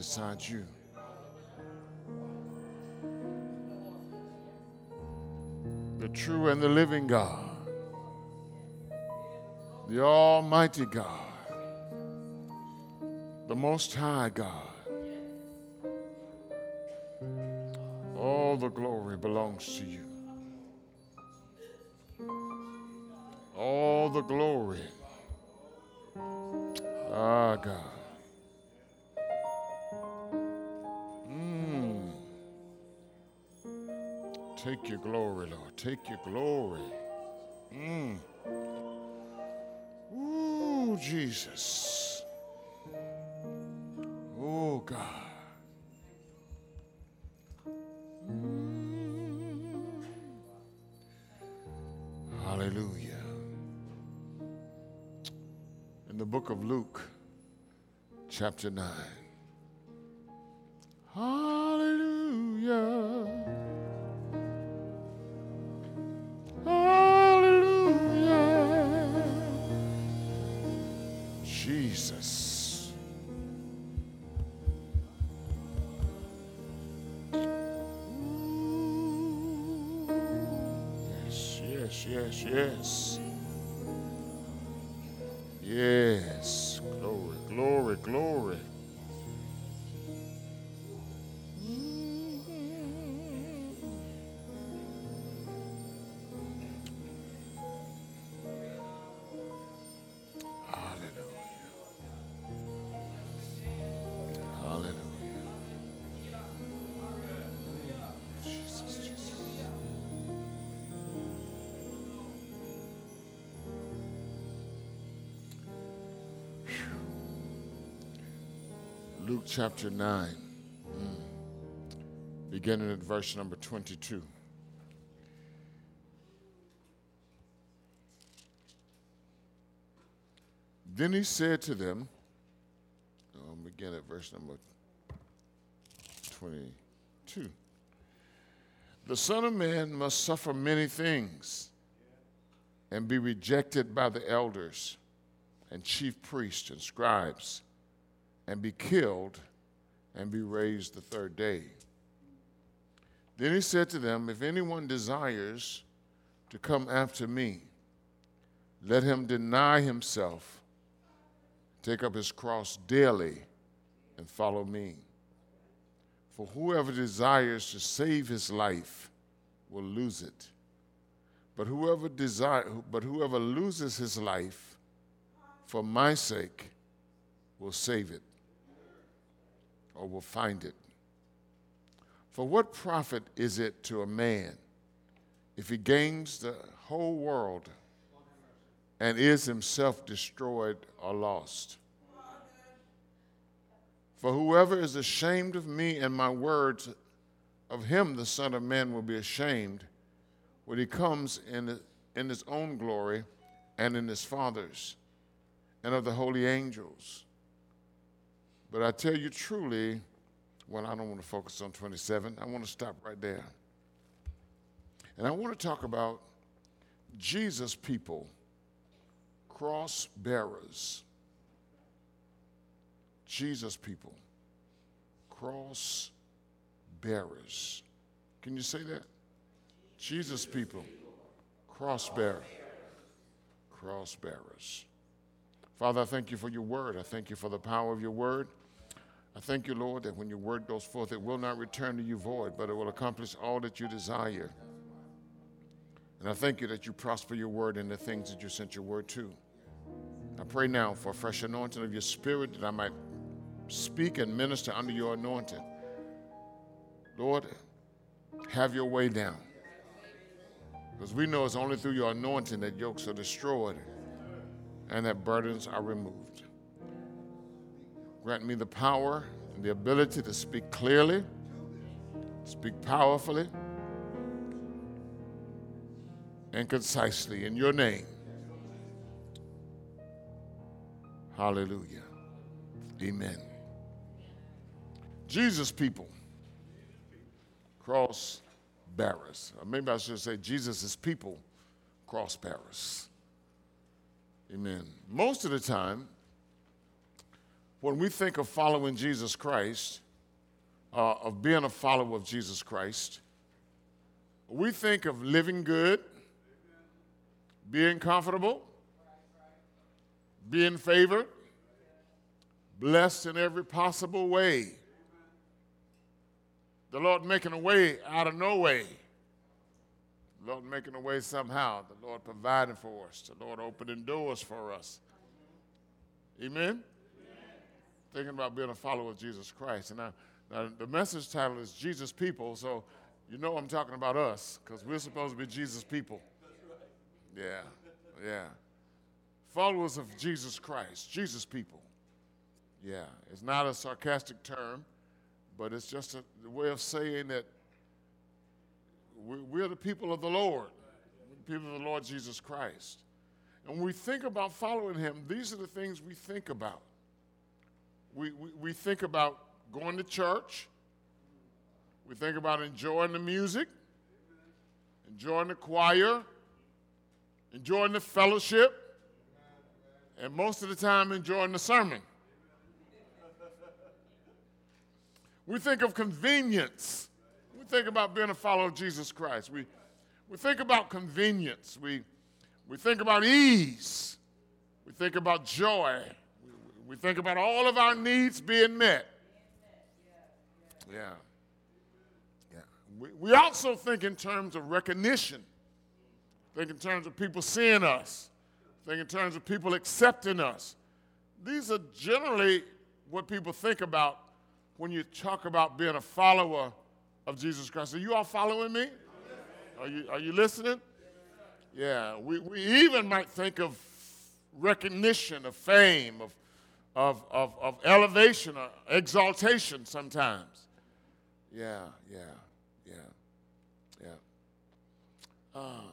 Besides you. The true and the living God, the Almighty God, the Most High God. All the glory belongs to you. All the glory. Ah, God. Take your glory, Lord. Take your glory. Mm. Ooh, Jesus. Oh, God. Mm. Hallelujah. In the book of Luke, chapter 9. Hallelujah. Luke chapter 9, mm, beginning at verse number 22. Then he said to them, I'll begin at verse number 22. The Son of Man must suffer many things and be rejected by the elders and chief priests and scribes and be killed and be raised the third day. Then he said to them, If anyone desires to come after me, let him deny himself, take up his cross daily, and follow me. For whoever desires to save his life will lose it. But whoever desire, but whoever loses his life for my sake will save it or will find it. For what profit is it to a man if he gains the whole world and is himself destroyed or lost? For whoever is ashamed of me and my words, of him the Son of Man will be ashamed when he comes in, in his own glory and in his Father's and of the holy angels. But I tell you truly, well, I don't want to focus on 27. I want to stop right there. And I want to talk about Jesus' people, cross bearers. Jesus' people, cross bearers. Can you say that? Jesus' people, cross bearers. Cross bearers. Father, I thank you for your word. I thank you for the power of your word. I thank you, Lord, that when your word goes forth, it will not return to you void, but it will accomplish all that you desire. And I thank you that you prosper your word in the things that you sent your word to. I pray now for a fresh anointing of your spirit that I might speak and minister under your anointing. Lord, have your way down. Because we know it's only through your anointing that yokes are destroyed and that burdens are removed. Grant me the power and the ability to speak clearly, speak powerfully, and concisely in your name. Hallelujah. Amen. Jesus people cross barriers. Or maybe I should say Jesus' people cross barriers. Amen. Most of the time, when we think of following Jesus Christ, uh, of being a follower of Jesus Christ, we think of living good, being comfortable, being favored, blessed in every possible way. The Lord making a way out of no way. The Lord making a way somehow. The Lord providing for us. The Lord opening doors for us. Amen? Thinking about being a follower of Jesus Christ. And now, now, the message title is Jesus People, so you know I'm talking about us because we're supposed to be Jesus people. Yeah, yeah. Followers of Jesus Christ, Jesus people. Yeah, it's not a sarcastic term, but it's just a way of saying that we're the people of the Lord, people of the Lord Jesus Christ. And when we think about following him, these are the things we think about. We, we, we think about going to church, we think about enjoying the music, enjoying the choir, enjoying the fellowship, and most of the time enjoying the sermon. We think of convenience. We think about being a follower of Jesus Christ. We, we think about convenience. We, we think about ease. We think about joy. We, think about all of our needs being met. Yeah. Yeah. We, we also think in terms of recognition, think in terms of people seeing us, think in terms of people accepting us. These are generally what people think about when you talk about being a follower of Jesus Christ. Are you all following me? Are you, are you listening? Yeah, we, we even might think of recognition, of fame, of, of, of, of elevation, or exaltation sometimes. Yeah, yeah, yeah, yeah. Um,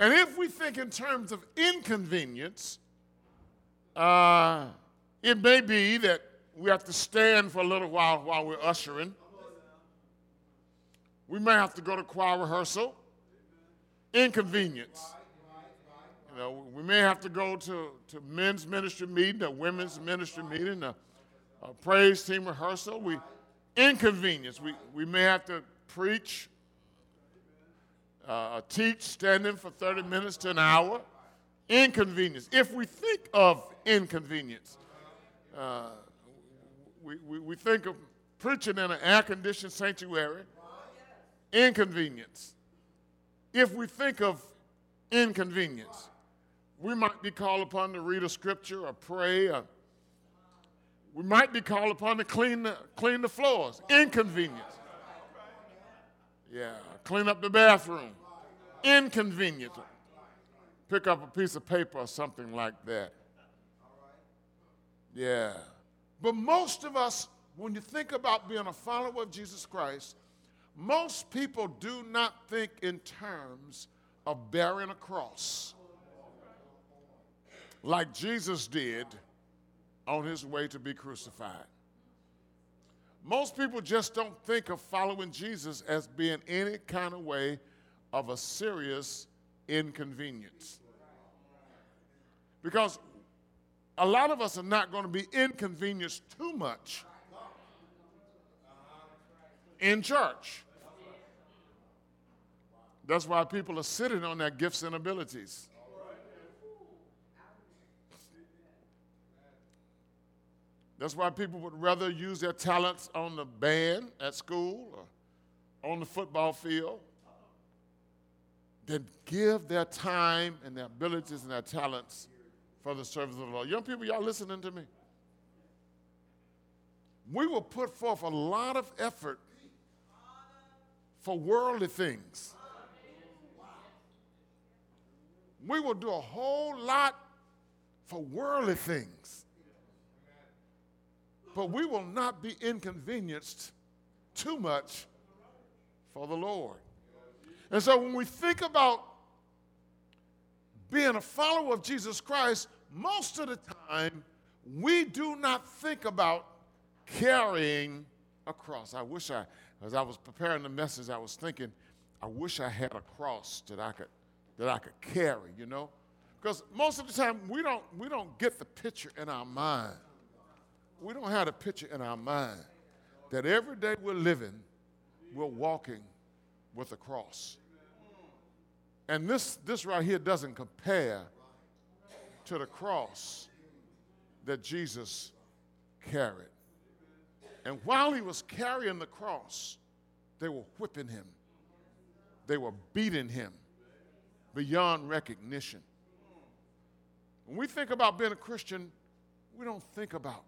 and if we think in terms of inconvenience, uh, it may be that we have to stand for a little while while we're ushering. We may have to go to choir rehearsal. Inconvenience. Know, we may have to go to, to men's ministry meeting, a women's ministry meeting, a, a praise team rehearsal. We inconvenience. We, we may have to preach, uh, teach, standing for 30 minutes to an hour. Inconvenience. If we think of inconvenience, uh, we, we, we think of preaching in an air conditioned sanctuary, inconvenience. If we think of inconvenience, we might be called upon to read a scripture or pray. Or we might be called upon to clean the, clean the floors. Inconvenience. Yeah, clean up the bathroom. Inconvenient. Pick up a piece of paper or something like that. Yeah. But most of us, when you think about being a follower of Jesus Christ, most people do not think in terms of bearing a cross like Jesus did on his way to be crucified. Most people just don't think of following Jesus as being any kind of way of a serious inconvenience. Because a lot of us are not going to be inconvenienced too much in church. That's why people are sitting on their gifts and abilities. That's why people would rather use their talents on the band at school or on the football field than give their time and their abilities and their talents for the service of the Lord. Young people, y'all listening to me? We will put forth a lot of effort for worldly things. We will do a whole lot for worldly things. But we will not be inconvenienced too much for the Lord. And so when we think about being a follower of Jesus Christ, most of the time we do not think about carrying a cross. I wish I, as I was preparing the message, I was thinking, I wish I had a cross that I could that I could carry, you know? Because most of the time we don't we don't get the picture in our mind. We don't have a picture in our mind that every day we're living, we're walking with a cross. And this, this right here doesn't compare to the cross that Jesus carried. And while he was carrying the cross, they were whipping him, they were beating him beyond recognition. When we think about being a Christian, we don't think about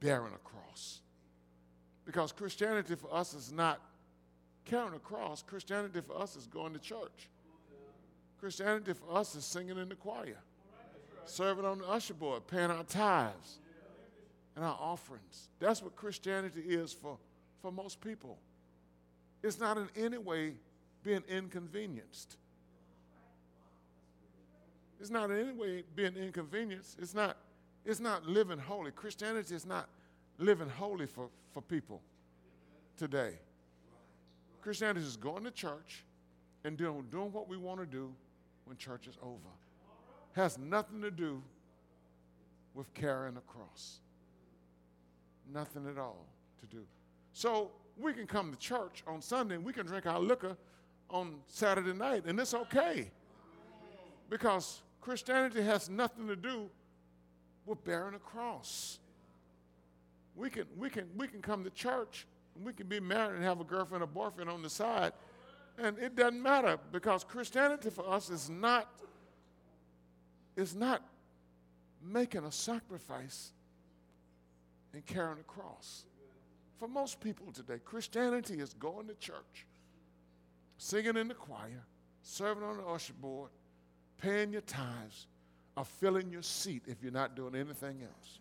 bearing a cross. Because Christianity for us is not carrying a cross. Christianity for us is going to church. Christianity for us is singing in the choir, serving on the usher board, paying our tithes and our offerings. That's what Christianity is for, for most people. It's not in any way being inconvenienced. It's not in any way being inconvenienced. It's not, it's not living holy. Christianity is not living holy for, for people today. Christianity is going to church and doing, doing what we want to do when church is over. Has nothing to do with carrying a cross. Nothing at all to do. So we can come to church on Sunday and we can drink our liquor on Saturday night, and it's okay. Because Christianity has nothing to do with bearing a cross. We can, we can, we can come to church and we can be married and have a girlfriend or boyfriend on the side, and it doesn't matter because Christianity for us is not is not making a sacrifice and carrying a cross. For most people today, Christianity is going to church, singing in the choir, serving on the usher board, paying your tithes, or filling your seat if you're not doing anything else.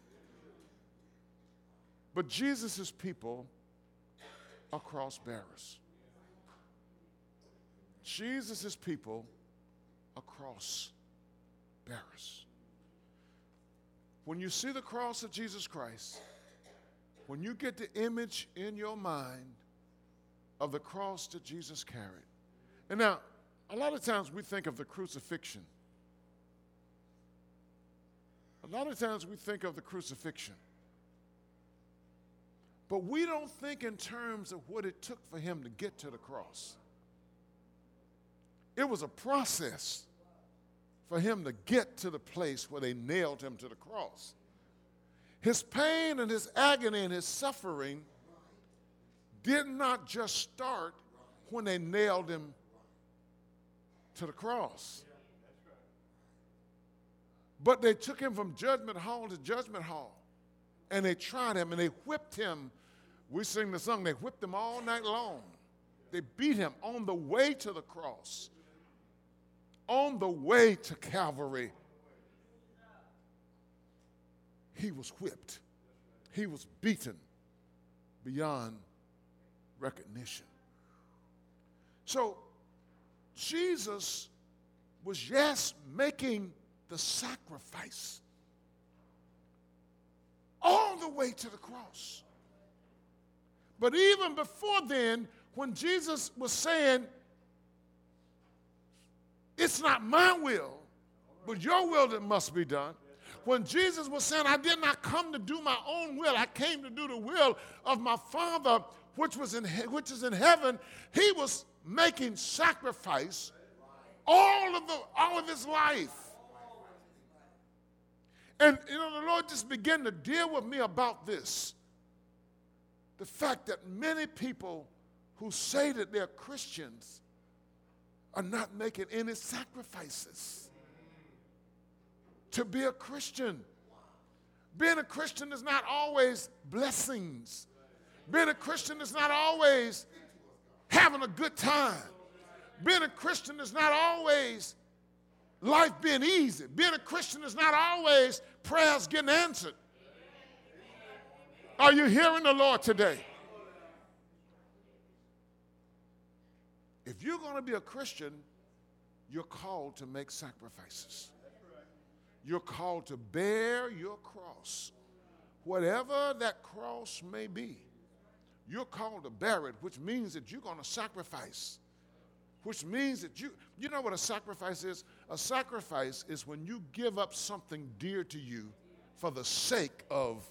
But Jesus' people are cross bearers. Jesus' people are cross bearers. When you see the cross of Jesus Christ, when you get the image in your mind of the cross that Jesus carried, and now, a lot of times we think of the crucifixion. A lot of times we think of the crucifixion. But we don't think in terms of what it took for him to get to the cross. It was a process for him to get to the place where they nailed him to the cross. His pain and his agony and his suffering did not just start when they nailed him to the cross. But they took him from judgment hall to judgment hall and they tried him and they whipped him. We sing the song, they whipped him all night long. They beat him on the way to the cross, on the way to Calvary. He was whipped, he was beaten beyond recognition. So, Jesus was, yes, making the sacrifice all the way to the cross. But even before then, when Jesus was saying, It's not my will, but your will that must be done. When Jesus was saying, I did not come to do my own will, I came to do the will of my Father which, was in, which is in heaven, he was making sacrifice all of, the, all of his life. And you know, the Lord just began to deal with me about this. The fact that many people who say that they're Christians are not making any sacrifices to be a Christian. Being a Christian is not always blessings. Being a Christian is not always having a good time. Being a Christian is not always life being easy. Being a Christian is not always prayers getting answered. Are you hearing the Lord today? If you're going to be a Christian, you're called to make sacrifices. You're called to bear your cross, whatever that cross may be. You're called to bear it, which means that you're going to sacrifice. Which means that you, you know what a sacrifice is? A sacrifice is when you give up something dear to you for the sake of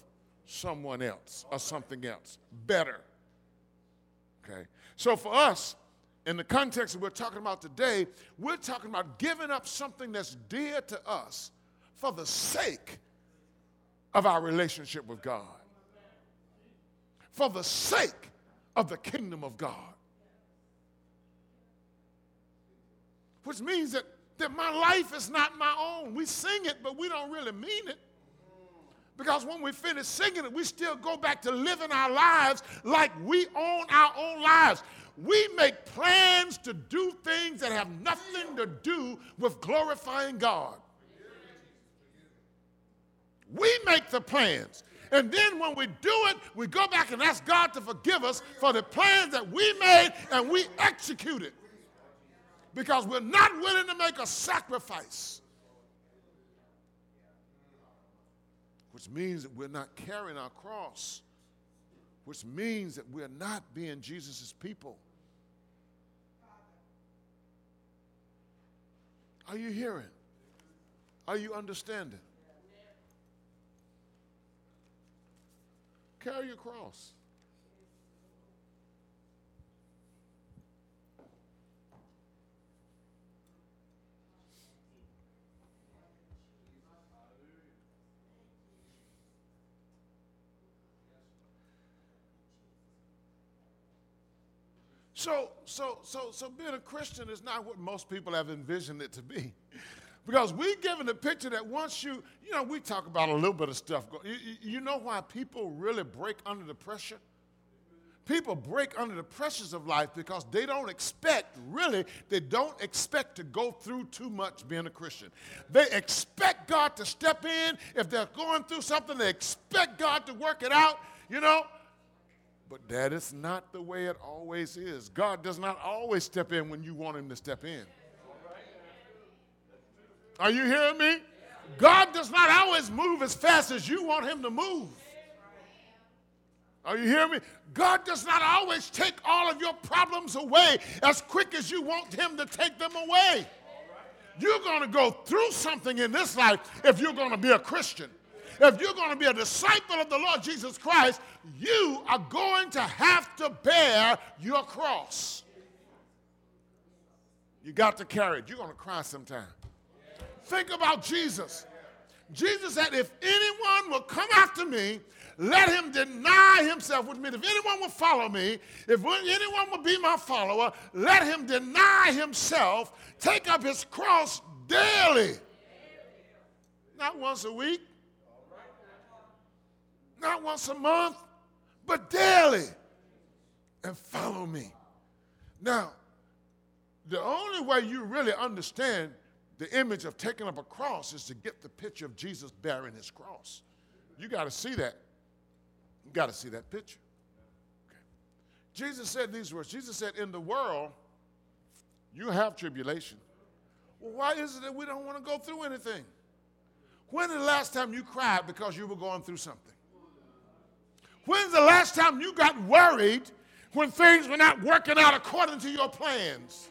someone else or something else better. Okay? So for us, in the context that we're talking about today, we're talking about giving up something that's dear to us for the sake of our relationship with God, for the sake of the kingdom of God. Which means that, that my life is not my own. We sing it, but we don't really mean it. Because when we finish singing it, we still go back to living our lives like we own our own lives. We make plans to do things that have nothing to do with glorifying God. We make the plans. And then when we do it, we go back and ask God to forgive us for the plans that we made and we executed. Because we're not willing to make a sacrifice. Which means that we're not carrying our cross. Which means that we're not being Jesus' people. Are you hearing? Are you understanding? Carry your cross. So, so, so, so being a Christian is not what most people have envisioned it to be. Because we given the picture that once you, you know, we talk about a little bit of stuff. You, you know why people really break under the pressure? People break under the pressures of life because they don't expect, really, they don't expect to go through too much being a Christian. They expect God to step in. If they're going through something, they expect God to work it out, you know. But that is not the way it always is. God does not always step in when you want Him to step in. Are you hearing me? God does not always move as fast as you want him to move. Are you hearing me? God does not always take all of your problems away as quick as you want him to take them away. You're going to go through something in this life if you're going to be a Christian. If you're going to be a disciple of the Lord Jesus Christ, you are going to have to bear your cross. You got to carry it. You're going to cry sometime. Think about Jesus. Jesus said, If anyone will come after me, let him deny himself, which means if anyone will follow me, if anyone will be my follower, let him deny himself, take up his cross daily. Not once a week, not once a month, but daily. And follow me. Now, the only way you really understand the image of taking up a cross is to get the picture of Jesus bearing his cross. You got to see that. You got to see that picture. Okay. Jesus said these words Jesus said, In the world, you have tribulation. Well, why is it that we don't want to go through anything? When the last time you cried because you were going through something? When's the last time you got worried when things were not working out according to your plans?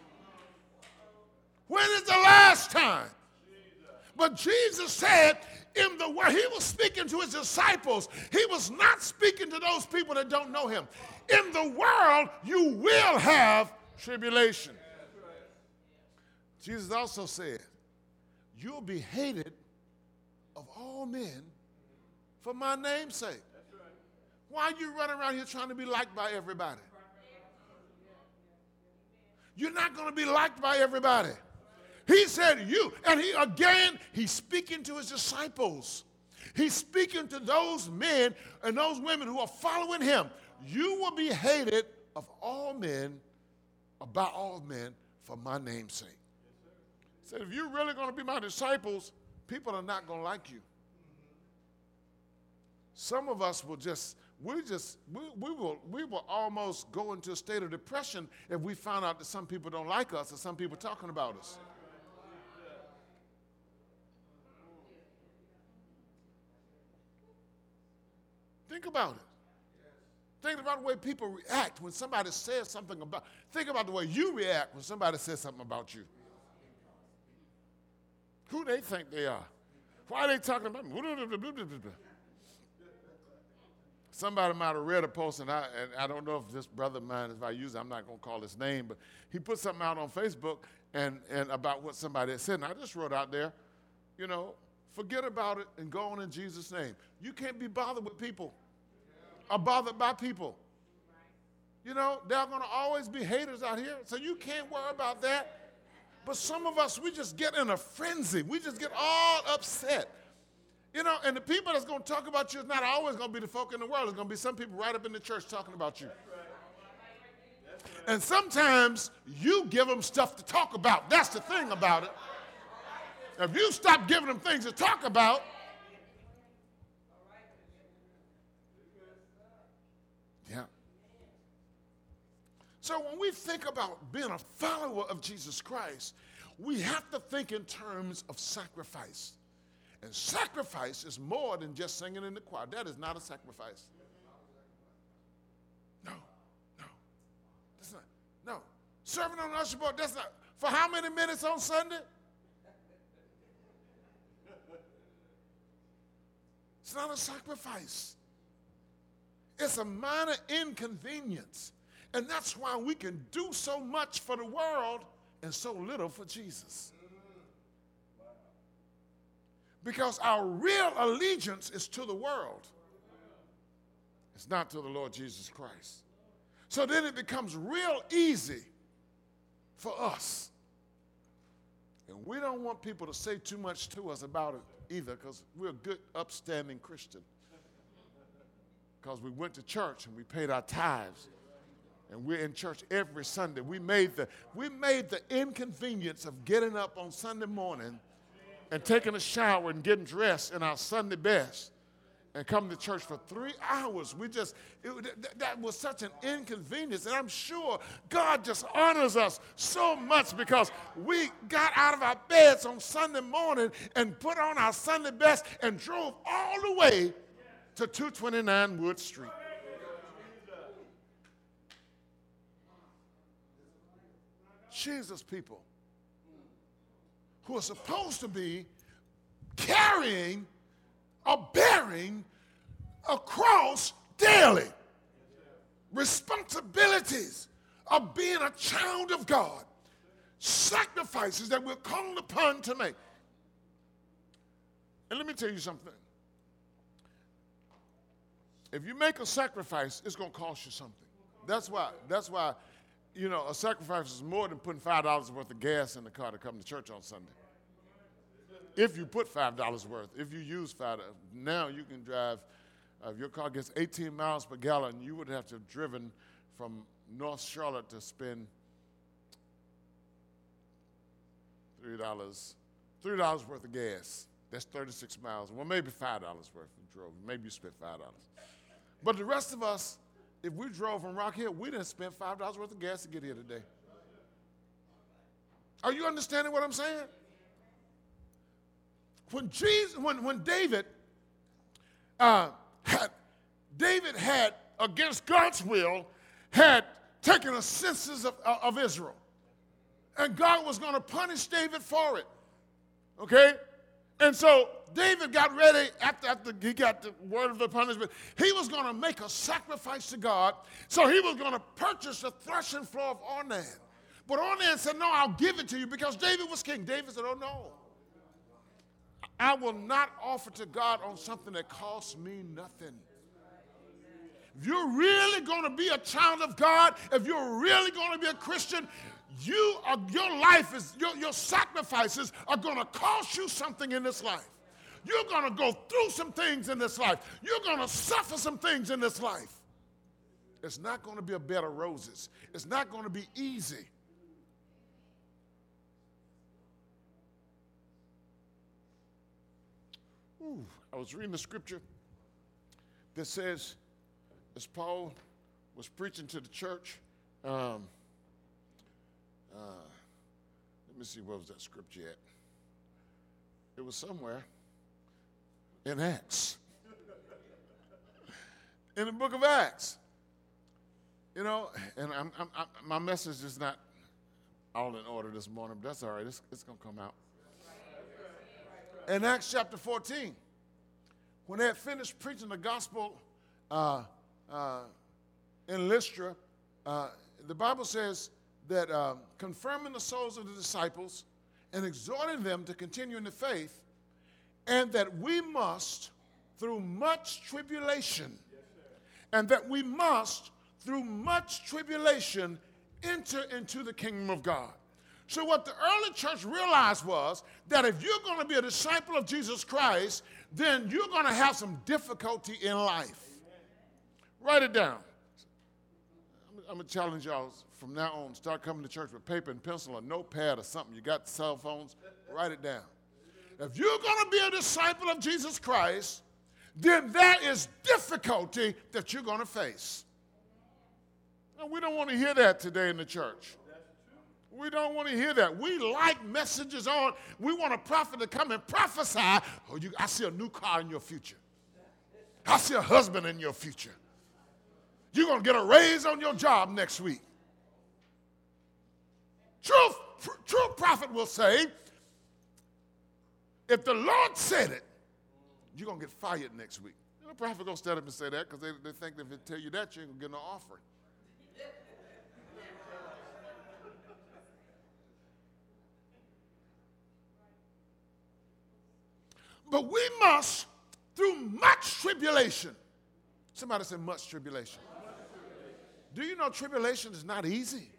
When is the last time? But Jesus said, in the world, he was speaking to his disciples. He was not speaking to those people that don't know him. In the world, you will have tribulation. Jesus also said, You'll be hated of all men for my name's sake. Why are you running around here trying to be liked by everybody? You're not going to be liked by everybody. He said, You. And he again, he's speaking to his disciples. He's speaking to those men and those women who are following him. You will be hated of all men, by all men, for my name's sake. He said, if you're really going to be my disciples, people are not going to like you. Some of us will just, we just, we, we, will, we will almost go into a state of depression if we find out that some people don't like us or some people talking about us. Think about it. Think about the way people react when somebody says something about. Think about the way you react when somebody says something about you. Who they think they are? Why are they talking about me? Somebody might have read a post, and I, and I don't know if this brother of mine, if I use it, I'm not going to call his name, but he put something out on Facebook and, and about what somebody had said. And I just wrote out there, you know, forget about it and go on in Jesus' name. You can't be bothered with people are bothered by people. You know, there are going to always be haters out here, so you can't worry about that. But some of us, we just get in a frenzy. We just get all upset. You know, and the people that's going to talk about you is not always going to be the folk in the world. It's going to be some people right up in the church talking about you. And sometimes you give them stuff to talk about. That's the thing about it. If you stop giving them things to talk about, yeah. So when we think about being a follower of Jesus Christ, we have to think in terms of sacrifice. And sacrifice is more than just singing in the choir. That is not a sacrifice. No, no. That's not. No. Serving on the usher board, that's not. For how many minutes on Sunday? It's not a sacrifice. It's a minor inconvenience. And that's why we can do so much for the world and so little for Jesus. Because our real allegiance is to the world, it's not to the Lord Jesus Christ. So then it becomes real easy for us. And we don't want people to say too much to us about it either because we're a good, upstanding Christian. Because we went to church and we paid our tithes and we're in church every Sunday. We made the, we made the inconvenience of getting up on Sunday morning and taking a shower and getting dressed in our Sunday best and coming to church for three hours. We just, it, that was such an inconvenience. And I'm sure God just honors us so much because we got out of our beds on Sunday morning and put on our Sunday best and drove all the way to 229 Wood Street. Jesus people who are supposed to be carrying or bearing a cross daily. Responsibilities of being a child of God. Sacrifices that we're called upon to make. And let me tell you something. If you make a sacrifice, it's going to cost you something. That's why, that's why you know, a sacrifice is more than putting $5 worth of gas in the car to come to church on Sunday. If you put $5 worth, if you use 5 now you can drive, uh, if your car gets 18 miles per gallon, you would have to have driven from North Charlotte to spend $3, $3 worth of gas. That's 36 miles. Well, maybe $5 worth of drove. Maybe you spent $5. But the rest of us, if we drove from Rock Hill, we didn't spend $5 worth of gas to get here today. Are you understanding what I'm saying? When Jesus, when, when David uh, had, David had, against God's will, had taken a census of, of Israel. And God was going to punish David for it. Okay? And so David got ready after, after he got the word of the punishment. He was going to make a sacrifice to God. So he was going to purchase the threshing floor of Ornan. But Ornan said, No, I'll give it to you because David was king. David said, Oh, no. I will not offer to God on something that costs me nothing. If you're really going to be a child of God, if you're really going to be a Christian, you are, your life is, your, your sacrifices are going to cost you something in this life. You're going to go through some things in this life. You're going to suffer some things in this life. It's not going to be a bed of roses. It's not going to be easy. Ooh, I was reading the scripture that says, as Paul was preaching to the church, um, uh, let me see, what was that scripture at? It was somewhere in Acts. in the book of Acts. You know, and I'm, I'm, I'm, my message is not all in order this morning, but that's all right. It's, it's going to come out. In Acts chapter 14, when they had finished preaching the gospel uh, uh, in Lystra, uh, the Bible says that um, confirming the souls of the disciples and exhorting them to continue in the faith, and that we must, through much tribulation, and that we must, through much tribulation, enter into the kingdom of God. So, what the early church realized was that if you're going to be a disciple of Jesus Christ, then you're going to have some difficulty in life. Write it down. I'm going to challenge y'all from now on start coming to church with paper and pencil or notepad or something. You got cell phones, write it down. If you're going to be a disciple of Jesus Christ, then that is difficulty that you're going to face. And we don't want to hear that today in the church. We don't want to hear that. We like messages on. We want a prophet to come and prophesy. Oh, you, I see a new car in your future. I see a husband in your future. You're going to get a raise on your job next week. Truth, true prophet will say, if the Lord said it, you're going to get fired next week. The prophet going to stand up and say that because they, they think if they tell you that, you ain't going to get no offering. But we must, through much tribulation, somebody said much tribulation. Do you know tribulation is not easy?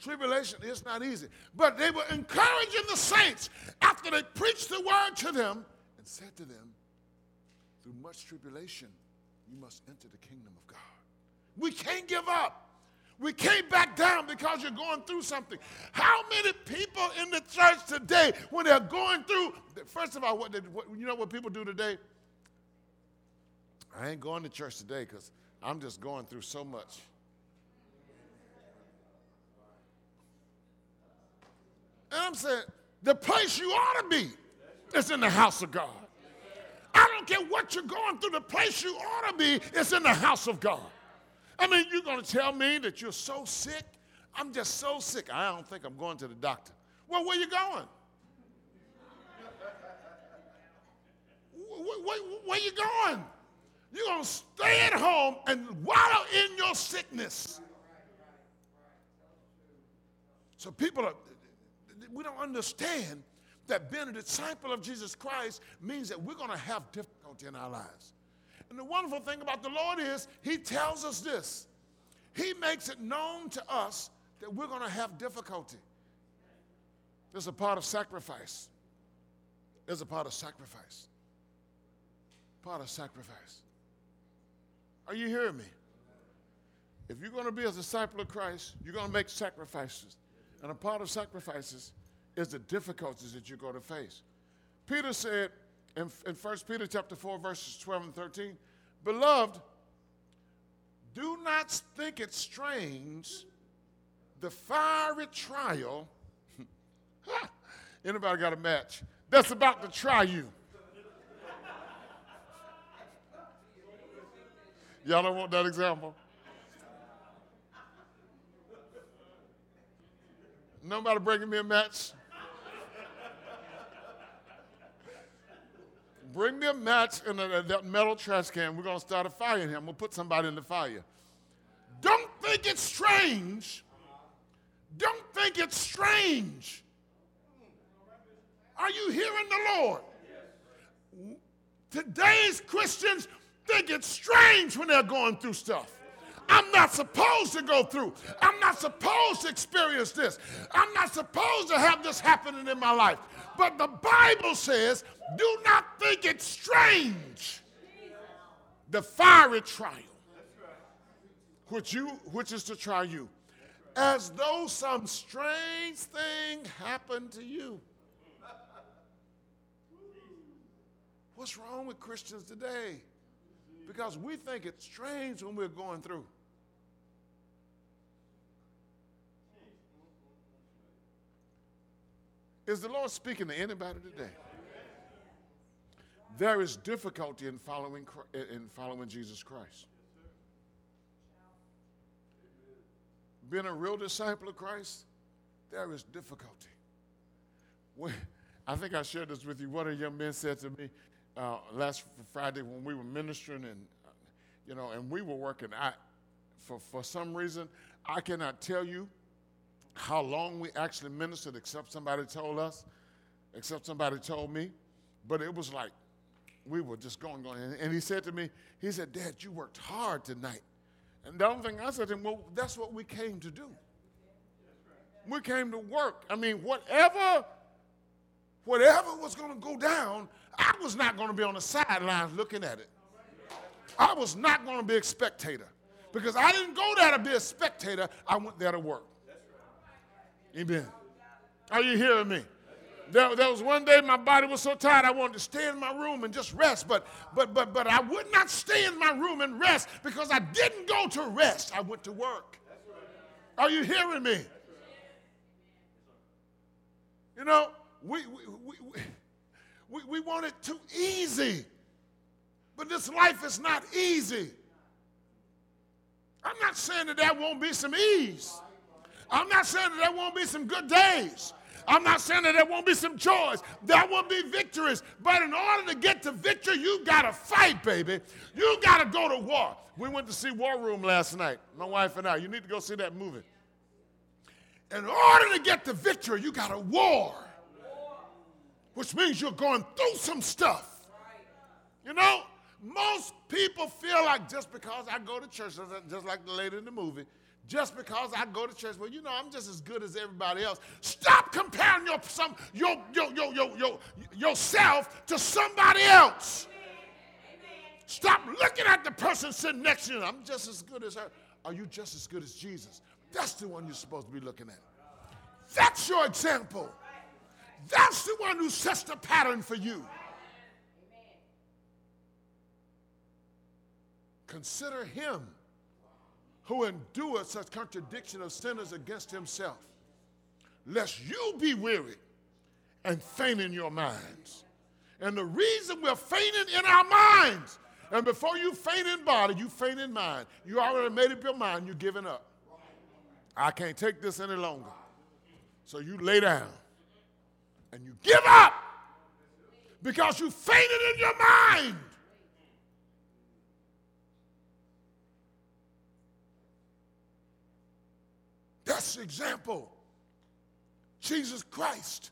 Tribulation is not easy. But they were encouraging the saints after they preached the word to them and said to them, through much tribulation, you must enter the kingdom of God. We can't give up. We can't back down because you're going through something. How many people in the church today, when they're going through, first of all, what, did, what you know what people do today? I ain't going to church today because I'm just going through so much. And I'm saying, the place you ought to be is in the house of God. I don't care what you're going through, the place you ought to be is in the house of God. I mean, you're going to tell me that you're so sick? I'm just so sick. I don't think I'm going to the doctor. Well, where you going? where, where, where you going? You're going to stay at home and wallow in your sickness. So people are, we don't understand that being a disciple of Jesus Christ means that we're going to have difficulty in our lives. And the wonderful thing about the Lord is, He tells us this. He makes it known to us that we're going to have difficulty. There's a part of sacrifice. There's a part of sacrifice. Part of sacrifice. Are you hearing me? If you're going to be a disciple of Christ, you're going to make sacrifices. And a part of sacrifices is the difficulties that you're going to face. Peter said, in, in 1 Peter chapter 4, verses 12 and 13, Beloved, do not think it strange the fiery trial. Anybody got a match? That's about to try you. Y'all don't want that example? Nobody bringing me a match? Bring me a match and that metal trash can. We're going to start a fire in here. I'm going to put somebody in the fire. Don't think it's strange. Don't think it's strange. Are you hearing the Lord? Today's Christians think it's strange when they're going through stuff. I'm not supposed to go through. I'm not supposed to experience this. I'm not supposed to have this happening in my life. But the Bible says, do not think it strange. The fiery trial, which, you, which is to try you, as though some strange thing happened to you. What's wrong with Christians today? Because we think it's strange when we're going through. Is the Lord speaking to anybody today? There is difficulty in following, in following Jesus Christ. Being a real disciple of Christ, there is difficulty. When, I think I shared this with you. One of the young men said to me uh, last Friday when we were ministering, and uh, you know, and we were working. I, for for some reason, I cannot tell you how long we actually ministered, except somebody told us, except somebody told me. But it was like we were just going, going. And, he said to me, he said, Dad, you worked hard tonight. And the only thing I said to him, well, that's what we came to do. We came to work. I mean, whatever, whatever was going to go down, I was not going to be on the sidelines looking at it. I was not going to be a spectator because I didn't go there to be a spectator. I went there to work. Amen. Are you hearing me? There, there, was one day my body was so tired I wanted to stay in my room and just rest, but but but but I would not stay in my room and rest because I didn't go to rest. I went to work. Are you hearing me? You know, we we, we, we, we want it too easy. But this life is not easy. I'm not saying that there won't be some ease. I'm not saying that there won't be some good days. I'm not saying that there won't be some joys. There will be victories. But in order to get to victory, you got to fight, baby. You got to go to war. We went to see War Room last night, my wife and I. You need to go see that movie. In order to get to victory, you got to war, which means you're going through some stuff. You know, most people feel like just because I go to church, just like the lady in the movie, just because I go to church, well, you know, I'm just as good as everybody else. Stop comparing your, some, your, your, your, your, your, yourself to somebody else. Stop looking at the person sitting next to you. I'm just as good as her. Are you just as good as Jesus? That's the one you're supposed to be looking at. That's your example. That's the one who sets the pattern for you. Consider him who endureth such contradiction of sinners against himself, lest you be weary and faint in your minds. And the reason we're fainting in our minds, and before you faint in body, you faint in mind. You already made up your mind, you're giving up. I can't take this any longer. So you lay down and you give up because you fainted in your mind. The example. Jesus Christ,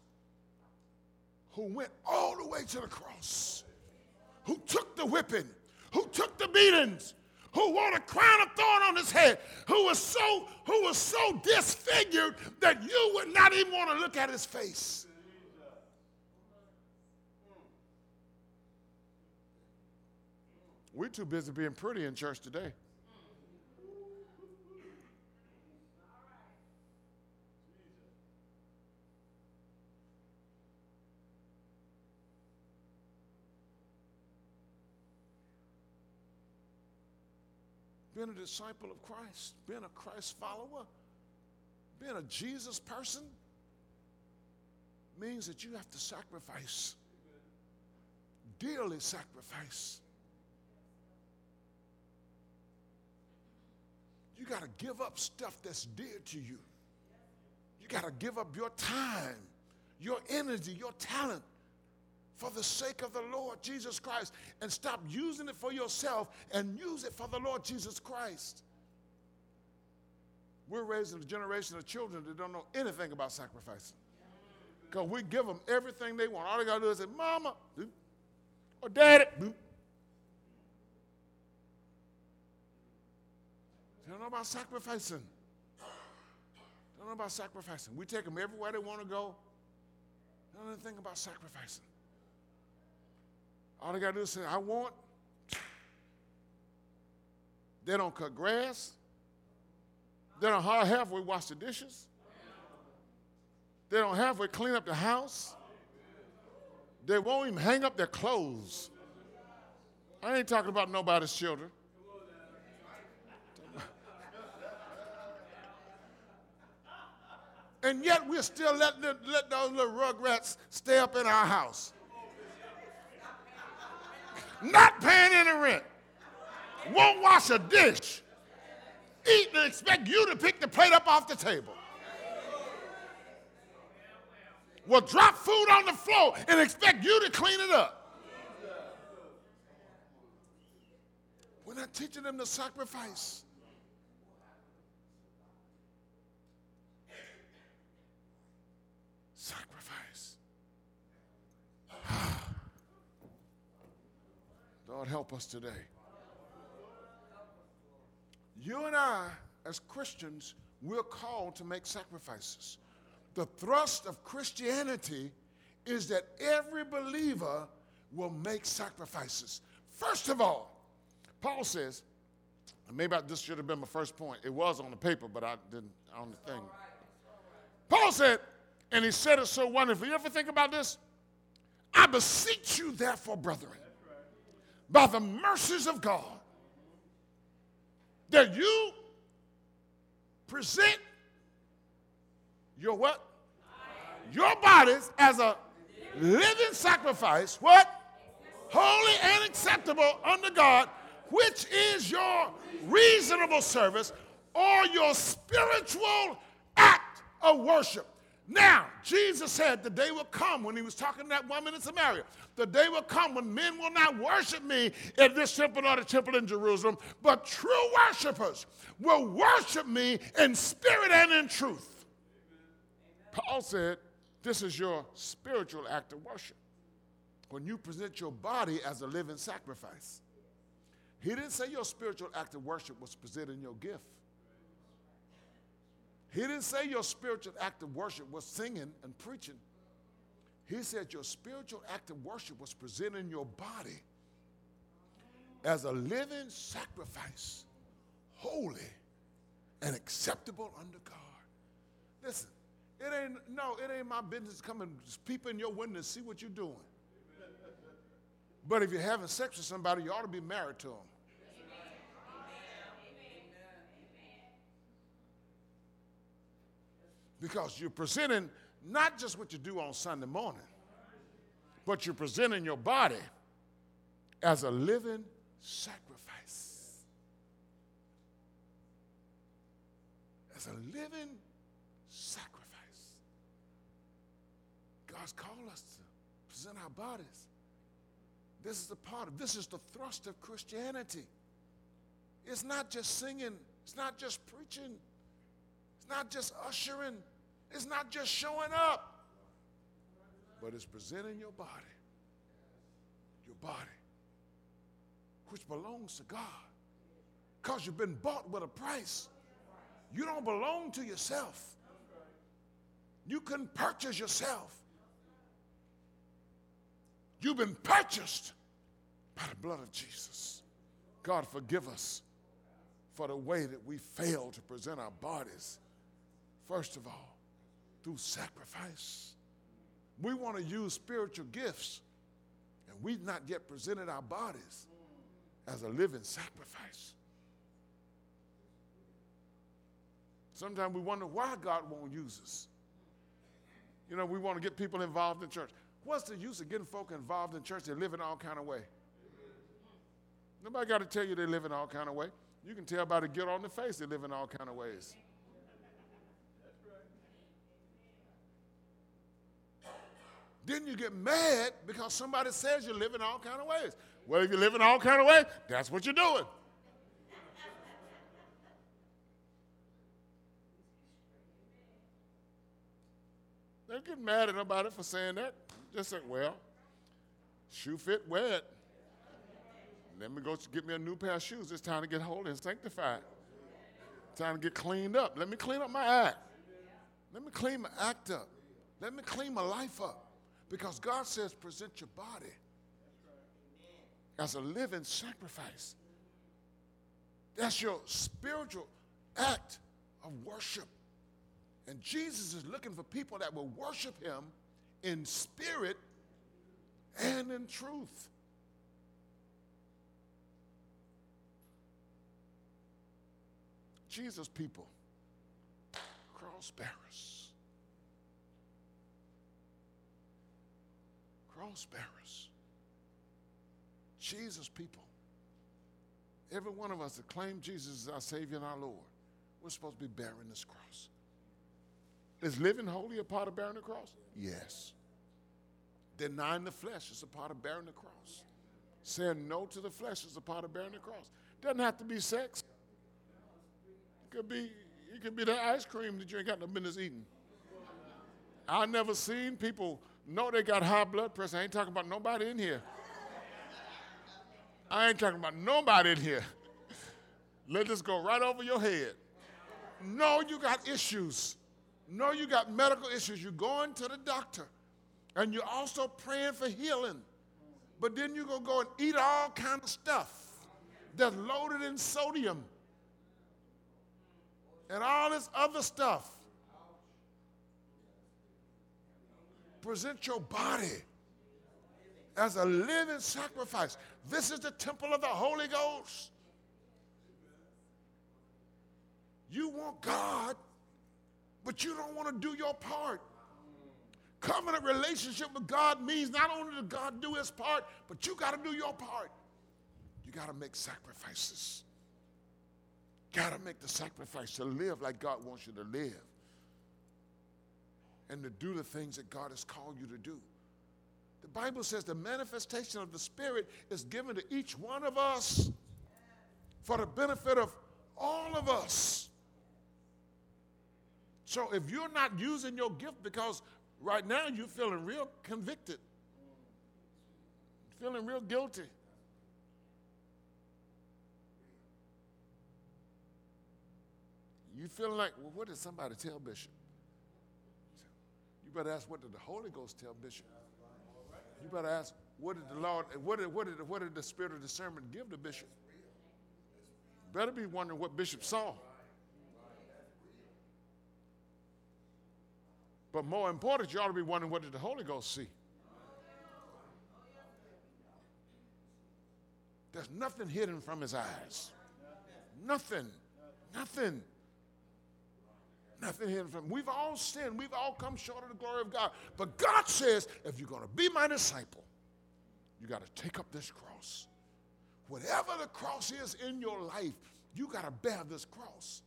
who went all the way to the cross, who took the whipping, who took the beatings, who wore a crown of thorn on his head, who was so who was so disfigured that you would not even want to look at his face. We're too busy being pretty in church today. Being a disciple of Christ, being a Christ follower, being a Jesus person means that you have to sacrifice, dearly sacrifice. You got to give up stuff that's dear to you. You got to give up your time, your energy, your talent for the sake of the Lord Jesus Christ and stop using it for yourself and use it for the Lord Jesus Christ. We're raising a generation of children that don't know anything about sacrificing. Because we give them everything they want. All they got to do is say, Mama, or Daddy. They don't know about sacrificing. They don't know about sacrificing. We take them everywhere they want to go. They don't even think about sacrificing. All they got to do is say, I want. They don't cut grass. They don't halfway wash the dishes. They don't halfway clean up the house. They won't even hang up their clothes. I ain't talking about nobody's children. And yet we're still letting let those little rugrats stay up in our house. Not paying any rent. Won't wash a dish. Eat and expect you to pick the plate up off the table. Will drop food on the floor and expect you to clean it up. We're not teaching them to sacrifice. Sacrifice. Lord, help us today. You and I, as Christians, we're called to make sacrifices. The thrust of Christianity is that every believer will make sacrifices. First of all, Paul says, maybe this should have been my first point. It was on the paper, but I didn't on the thing. Paul said, and he said it so wonderfully. You ever think about this? I beseech you, therefore, brethren, by the mercies of God, that you present your what? Your bodies as a living sacrifice, what? Holy and acceptable unto God, which is your reasonable service or your spiritual act of worship. Now, Jesus said the day will come when he was talking to that woman in Samaria. The day will come when men will not worship me in this temple or the temple in Jerusalem, but true worshipers will worship me in spirit and in truth. Paul said, This is your spiritual act of worship. When you present your body as a living sacrifice. He didn't say your spiritual act of worship was presenting your gift. He didn't say your spiritual act of worship was singing and preaching. He said your spiritual act of worship was presenting your body as a living sacrifice, holy and acceptable under God. Listen, it ain't no, it ain't my business to come and peep in your window and see what you're doing. But if you're having sex with somebody, you ought to be married to them. Because you're presenting not just what you do on Sunday morning, but you're presenting your body as a living sacrifice. As a living sacrifice. God's called us to present our bodies. This is the part of this is the thrust of Christianity. It's not just singing, it's not just preaching, it's not just ushering, it's not just showing up, but it's presenting your body, your body, which belongs to God. Because you've been bought with a price. You don't belong to yourself. You can purchase yourself. You've been purchased by the blood of Jesus. God, forgive us for the way that we fail to present our bodies, first of all, through sacrifice. We want to use spiritual gifts, and we've not yet presented our bodies as a living sacrifice. Sometimes we wonder why God won't use us. You know, we want to get people involved in church. What's the use of getting folk involved in church? They live in all kind of way. Nobody got to tell you they live in all kind of way. You can tell by the get on the face they live in all kind of ways. Then you get mad because somebody says you live in all kind of ways. Well, if you live in all kind of ways, that's what you're doing. Don't get mad at nobody for saying that. Just say, well, shoe fit, wear it. Let me go get me a new pair of shoes. It's time to get holy and sanctified. Time to get cleaned up. Let me clean up my act. Let me clean my act up. Let me clean my life up. Because God says, present your body as a living sacrifice. That's your spiritual act of worship. And Jesus is looking for people that will worship him in spirit and in truth. Jesus' people, cross bearers. Cross bearers. Jesus' people. Every one of us that claim Jesus as our Savior and our Lord, we're supposed to be bearing this cross. Is living holy a part of bearing the cross? Yes. Denying the flesh is a part of bearing the cross. Saying no to the flesh is a part of bearing the cross. Doesn't have to be sex. It could be, it could be the ice cream that you ain't got no business eating. I never seen people know they got high blood pressure. I ain't talking about nobody in here. I ain't talking about nobody in here. Let this go right over your head. No, you got issues. No, you got medical issues. You're going to the doctor. And you're also praying for healing. But then you're going to go and eat all kind of stuff that's loaded in sodium and all this other stuff. Present your body as a living sacrifice. This is the temple of the Holy Ghost. You want God, but you don't want to do your part. Covenant relationship with God means not only does God do his part, but you got to do your part. You got to make sacrifices. Got to make the sacrifice to live like God wants you to live and to do the things that God has called you to do. The Bible says the manifestation of the Spirit is given to each one of us for the benefit of all of us. So if you're not using your gift because right now you're feeling real convicted, feeling real guilty. You feeling like, well, what did somebody tell Bishop? Better ask, what did the Holy Ghost tell Bishop? You better ask, what did the Lord, what did, what did, what did the Spirit of discernment give to Bishop? Better be wondering what Bishop saw. But more important, you ought to be wondering what did the Holy Ghost see? There's nothing hidden from his eyes. Nothing. Nothing. Nothing hidden from him. We've all sinned. We've all come short of the glory of God. But God says, if you're going to be my disciple, you got to take up this cross. Whatever the cross is in your life, you got to bear this cross.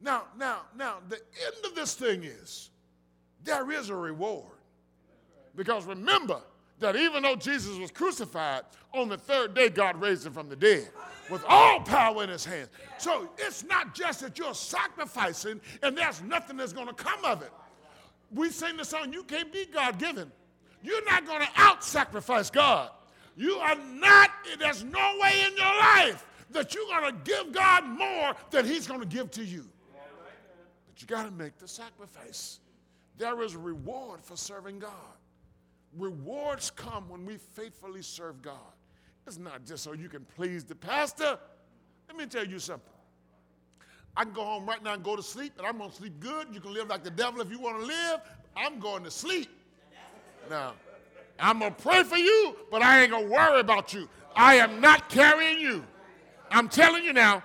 Now, now, now, the end of this thing is there is a reward. Because remember that even though Jesus was crucified, on the third day, God raised him from the dead with all power in his hands. So it's not just that you're sacrificing and there's nothing that's going to come of it. We sing the song, You Can't Beat God Giving. You're not going to out sacrifice God. You are not, there's no way in your life that you're going to give God more than He's going to give to you. But you got to make the sacrifice. There is reward for serving God. Rewards come when we faithfully serve God. It's not just so you can please the pastor. Let me tell you something. I can go home right now and go to sleep, and I'm going to sleep good. You can live like the devil if you want to live. I'm going to sleep. Now, I'm going to pray for you, but I ain't going to worry about you. I am not carrying you. I'm telling you now,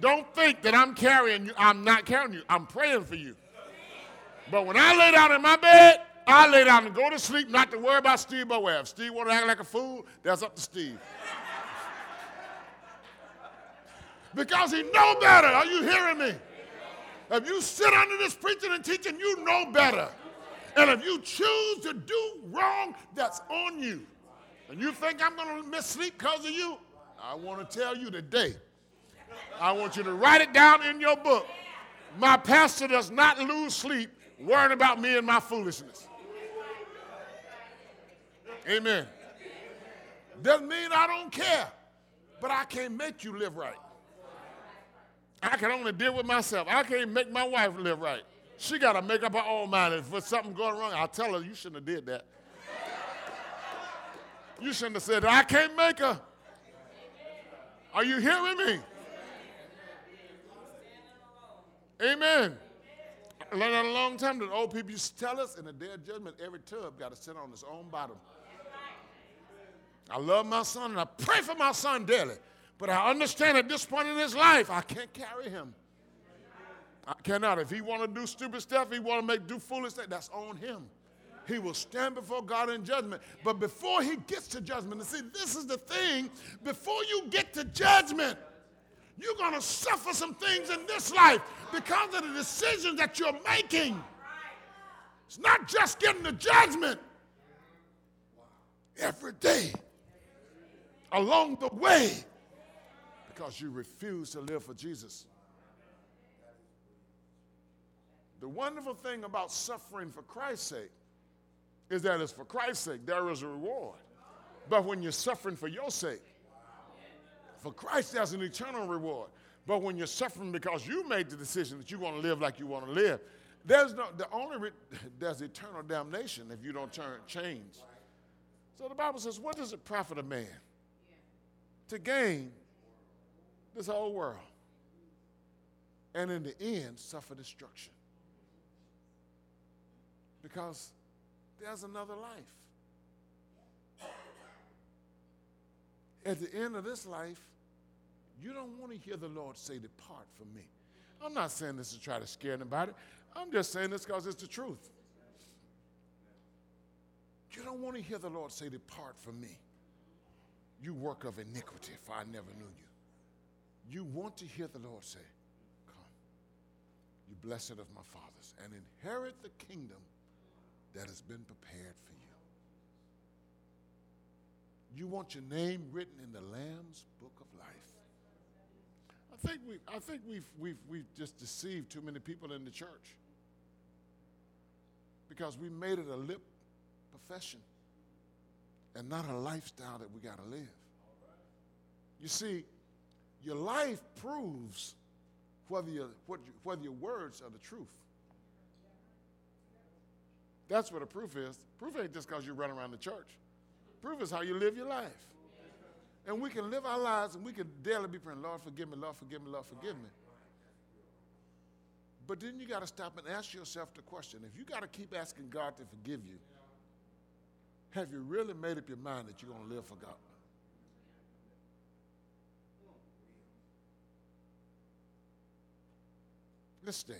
don't think that I'm carrying you. I'm not carrying you. I'm praying for you. But when I lay down in my bed, I lay down and go to sleep, not to worry about Steve. If Steve want to act like a fool, that's up to Steve. because he know better. Are you hearing me? If you sit under this preaching and teaching, you know better. And if you choose to do wrong, that's on you. And you think I'm going to miss sleep because of you? I want to tell you today. I want you to write it down in your book. My pastor does not lose sleep worrying about me and my foolishness. Amen. Doesn't mean I don't care, but I can't make you live right. I can only deal with myself. I can't make my wife live right. She got to make up her own mind. If there's something going wrong, I'll tell her, you shouldn't have did that. You shouldn't have said, that. I can't make her. Are you hearing me? Amen. I learned that a long time that old people used to tell us in the day of judgment, every tub got to sit on its own bottom. I love my son and I pray for my son daily. But I understand at this point in his life, I can't carry him. I cannot. If he want to do stupid stuff, he want to make do foolish stuff, that's on him. He will stand before God in judgment. But before he gets to judgment, and see, this is the thing, before you get to judgment, you're going to suffer some things in this life because of the decisions that you're making. It's not just getting the judgment. Every day, along the way, because you refuse to live for Jesus. The wonderful thing about suffering for Christ's sake is that it's for Christ's sake, there is a reward. But when you're suffering for your sake, for Christ, there's an eternal reward. But when you're suffering because you made the decision that you want to live like you want to live, there's no the only re- there's eternal damnation if you don't turn change. So the Bible says, what does it profit a man to gain this whole world and in the end suffer destruction? Because there's another life. At the end of this life, you don't want to hear the Lord say, Depart from me. I'm not saying this to try to scare anybody. I'm just saying this because it's the truth. You don't want to hear the Lord say, Depart from me. You work of iniquity, for I never knew you. You want to hear the Lord say, Come, you blessed of my fathers, and inherit the kingdom that has been prepared for you. You want your name written in the Lamb's book of life. I think, we, I think we've, we've, we've just deceived too many people in the church because we made it a lip profession and not a lifestyle that we got to live. You see, your life proves whether, you, whether your words are the truth. That's what a proof is. Proof ain't just because you run around the church. Proof is how you live your life. And we can live our lives and we can daily be praying, Lord, forgive me, Lord, forgive me, Lord, forgive me. But then you got to stop and ask yourself the question if you got to keep asking God to forgive you, have you really made up your mind that you're going to live for God? Let's stand.